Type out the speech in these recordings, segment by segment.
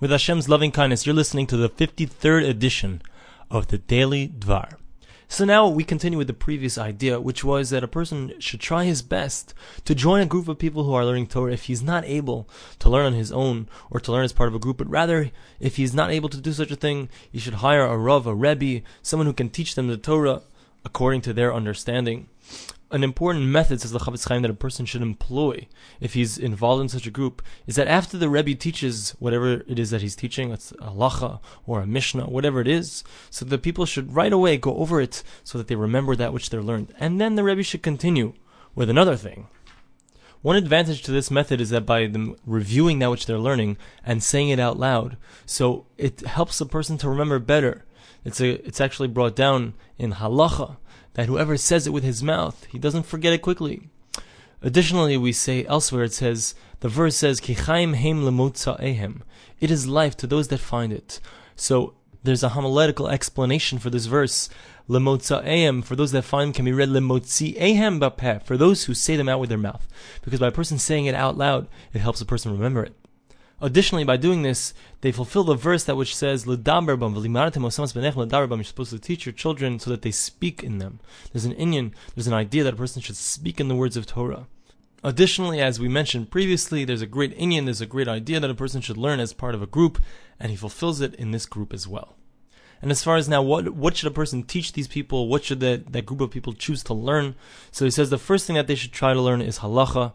With Hashem's loving kindness, you're listening to the 53rd edition of the Daily Dvar. So now we continue with the previous idea, which was that a person should try his best to join a group of people who are learning Torah if he's not able to learn on his own or to learn as part of a group, but rather, if he's not able to do such a thing, he should hire a Rav, a Rebbe, someone who can teach them the Torah according to their understanding an important method, says the Chafetz Chaim, that a person should employ if he's involved in such a group is that after the Rebbe teaches whatever it is that he's teaching, it's a halacha or a mishnah, whatever it is, so the people should right away go over it so that they remember that which they're learned. And then the Rebbe should continue with another thing. One advantage to this method is that by them reviewing that which they're learning and saying it out loud, so it helps the person to remember better. It's a, it's actually brought down in halacha that whoever says it with his mouth, he doesn't forget it quickly. Additionally, we say elsewhere, it says, the verse says, Kichaim ehem. It is life to those that find it. So, there's a homiletical explanation for this verse. ehem, for those that find can be read ehem bapeh, for those who say them out with their mouth. Because by a person saying it out loud, it helps a person remember it. Additionally, by doing this, they fulfill the verse that which says, You're supposed to teach your children so that they speak in them. There's an inyan, there's an idea that a person should speak in the words of Torah. Additionally, as we mentioned previously, there's a great inyan, there's a great idea that a person should learn as part of a group, and he fulfills it in this group as well. And as far as now, what what should a person teach these people? What should that, that group of people choose to learn? So he says the first thing that they should try to learn is halacha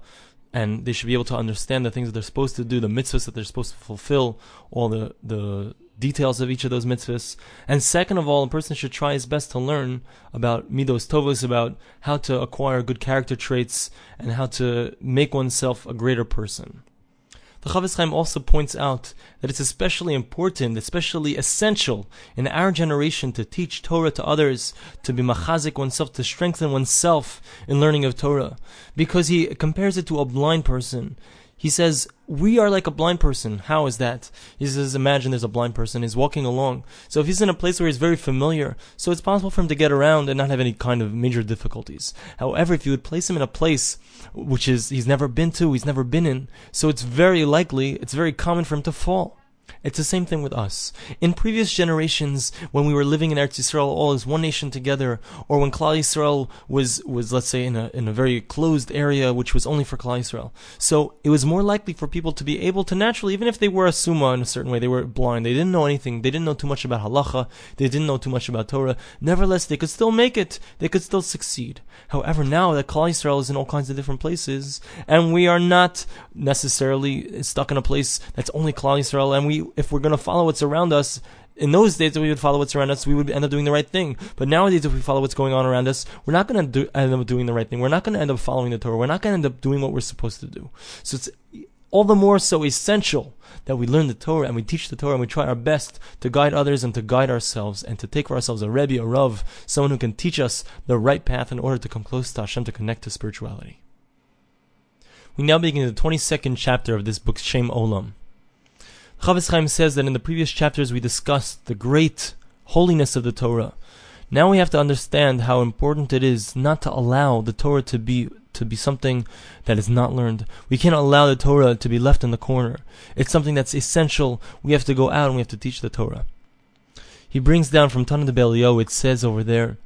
and they should be able to understand the things that they're supposed to do, the mitzvahs that they're supposed to fulfill, all the, the details of each of those mitzvahs. And second of all, a person should try his best to learn about midos tovos, about how to acquire good character traits, and how to make oneself a greater person. The Chafetz Chaim also points out that it's especially important, especially essential in our generation to teach Torah to others, to be machazik oneself, to strengthen oneself in learning of Torah. Because he compares it to a blind person. He says, we are like a blind person. How is that? He says, imagine there's a blind person. He's walking along. So if he's in a place where he's very familiar, so it's possible for him to get around and not have any kind of major difficulties. However, if you would place him in a place which is he's never been to, he's never been in, so it's very likely, it's very common for him to fall. It's the same thing with us. In previous generations, when we were living in Eretz Yisrael all as one nation together, or when Klal Yisrael was, was let's say, in a, in a very closed area, which was only for Klal Yisrael. So it was more likely for people to be able to naturally, even if they were a summa in a certain way, they were blind, they didn't know anything, they didn't know too much about halacha, they didn't know too much about Torah. Nevertheless, they could still make it, they could still succeed. However, now that Klal Yisrael is in all kinds of different places, and we are not necessarily stuck in a place that's only Klal Yisrael, and we if we're going to follow what's around us, in those days, we would follow what's around us, we would end up doing the right thing. But nowadays, if we follow what's going on around us, we're not going to end up doing the right thing. We're not going to end up following the Torah. We're not going to end up doing what we're supposed to do. So it's all the more so essential that we learn the Torah and we teach the Torah and we try our best to guide others and to guide ourselves and to take for ourselves a Rebbe, a Rav, someone who can teach us the right path in order to come close to Hashem, to connect to spirituality. We now begin the 22nd chapter of this book, Shem Olam. Chafetz Chaim says that in the previous chapters we discussed the great holiness of the Torah. Now we have to understand how important it is not to allow the Torah to be to be something that is not learned. We cannot allow the Torah to be left in the corner. It's something that's essential. We have to go out and we have to teach the Torah. He brings down from Tanna Devei Eliyahu, it says over there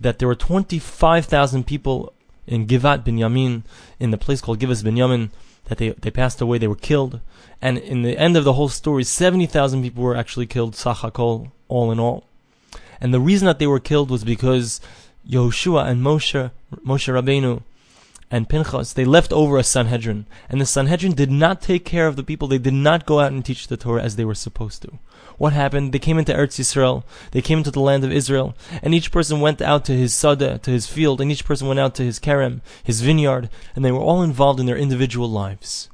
that there were 25,000 people in Givat Binyamin, in the place called Givat Binyamin, that they, they passed away, they were killed. And in the end of the whole story, 70,000 people were actually killed, Sachakol, all in all. And the reason that they were killed was because Yehoshua and Moshe, Moshe Rabbeinu, and Pinchas, they left over a Sanhedrin. And the Sanhedrin did not take care of the people. They did not go out and teach the Torah as they were supposed to. What happened? They came into Eretz Yisrael. They came into the land of Israel. And each person went out to his sada, to his field, and each person went out to his kerem, his vineyard, and they were all involved in their individual lives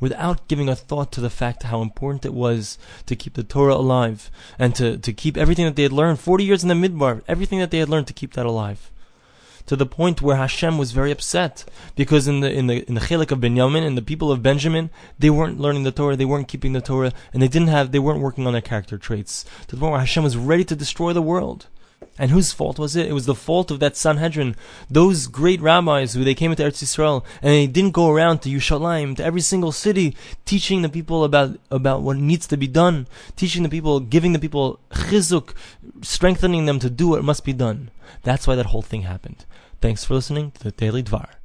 without giving a thought to the fact how important it was to keep the Torah alive and to, to keep everything that they had learned 40 years in the midbar, everything that they had learned to keep that alive. To the point where Hashem was very upset because in the in the in the chelik of Benjamin and the people of Benjamin they weren't learning the Torah, they weren't keeping the Torah, and they didn't have they weren't working on their character traits. To the point where Hashem was ready to destroy the world And whose fault was it? It was the fault of that Sanhedrin, those great rabbis who they came into Eretz Yisrael and they didn't go around to Yerushalayim, to every single city, teaching the people about, about what needs to be done, teaching the people, giving the people chizuk, strengthening them to do what must be done. That's why that whole thing happened. Thanks for listening to the Daily Dvar.